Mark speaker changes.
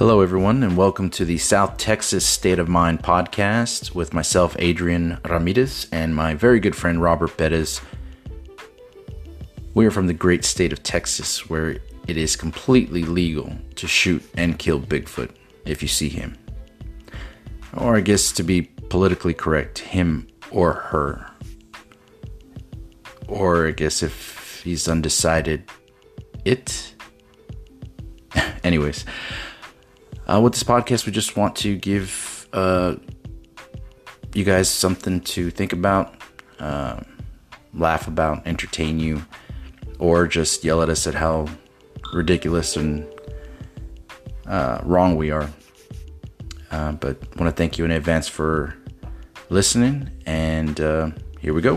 Speaker 1: Hello, everyone, and welcome to the South Texas State of Mind podcast with myself, Adrian Ramirez, and my very good friend, Robert Bettis. We are from the great state of Texas, where it is completely legal to shoot and kill Bigfoot if you see him. Or, I guess to be politically correct, him or her. Or, I guess if he's undecided, it. Anyways. Uh, with this podcast, we just want to give uh, you guys something to think about, uh, laugh about, entertain you, or just yell at us at how ridiculous and uh, wrong we are. Uh, but want to thank you in advance for listening, and uh, here we go.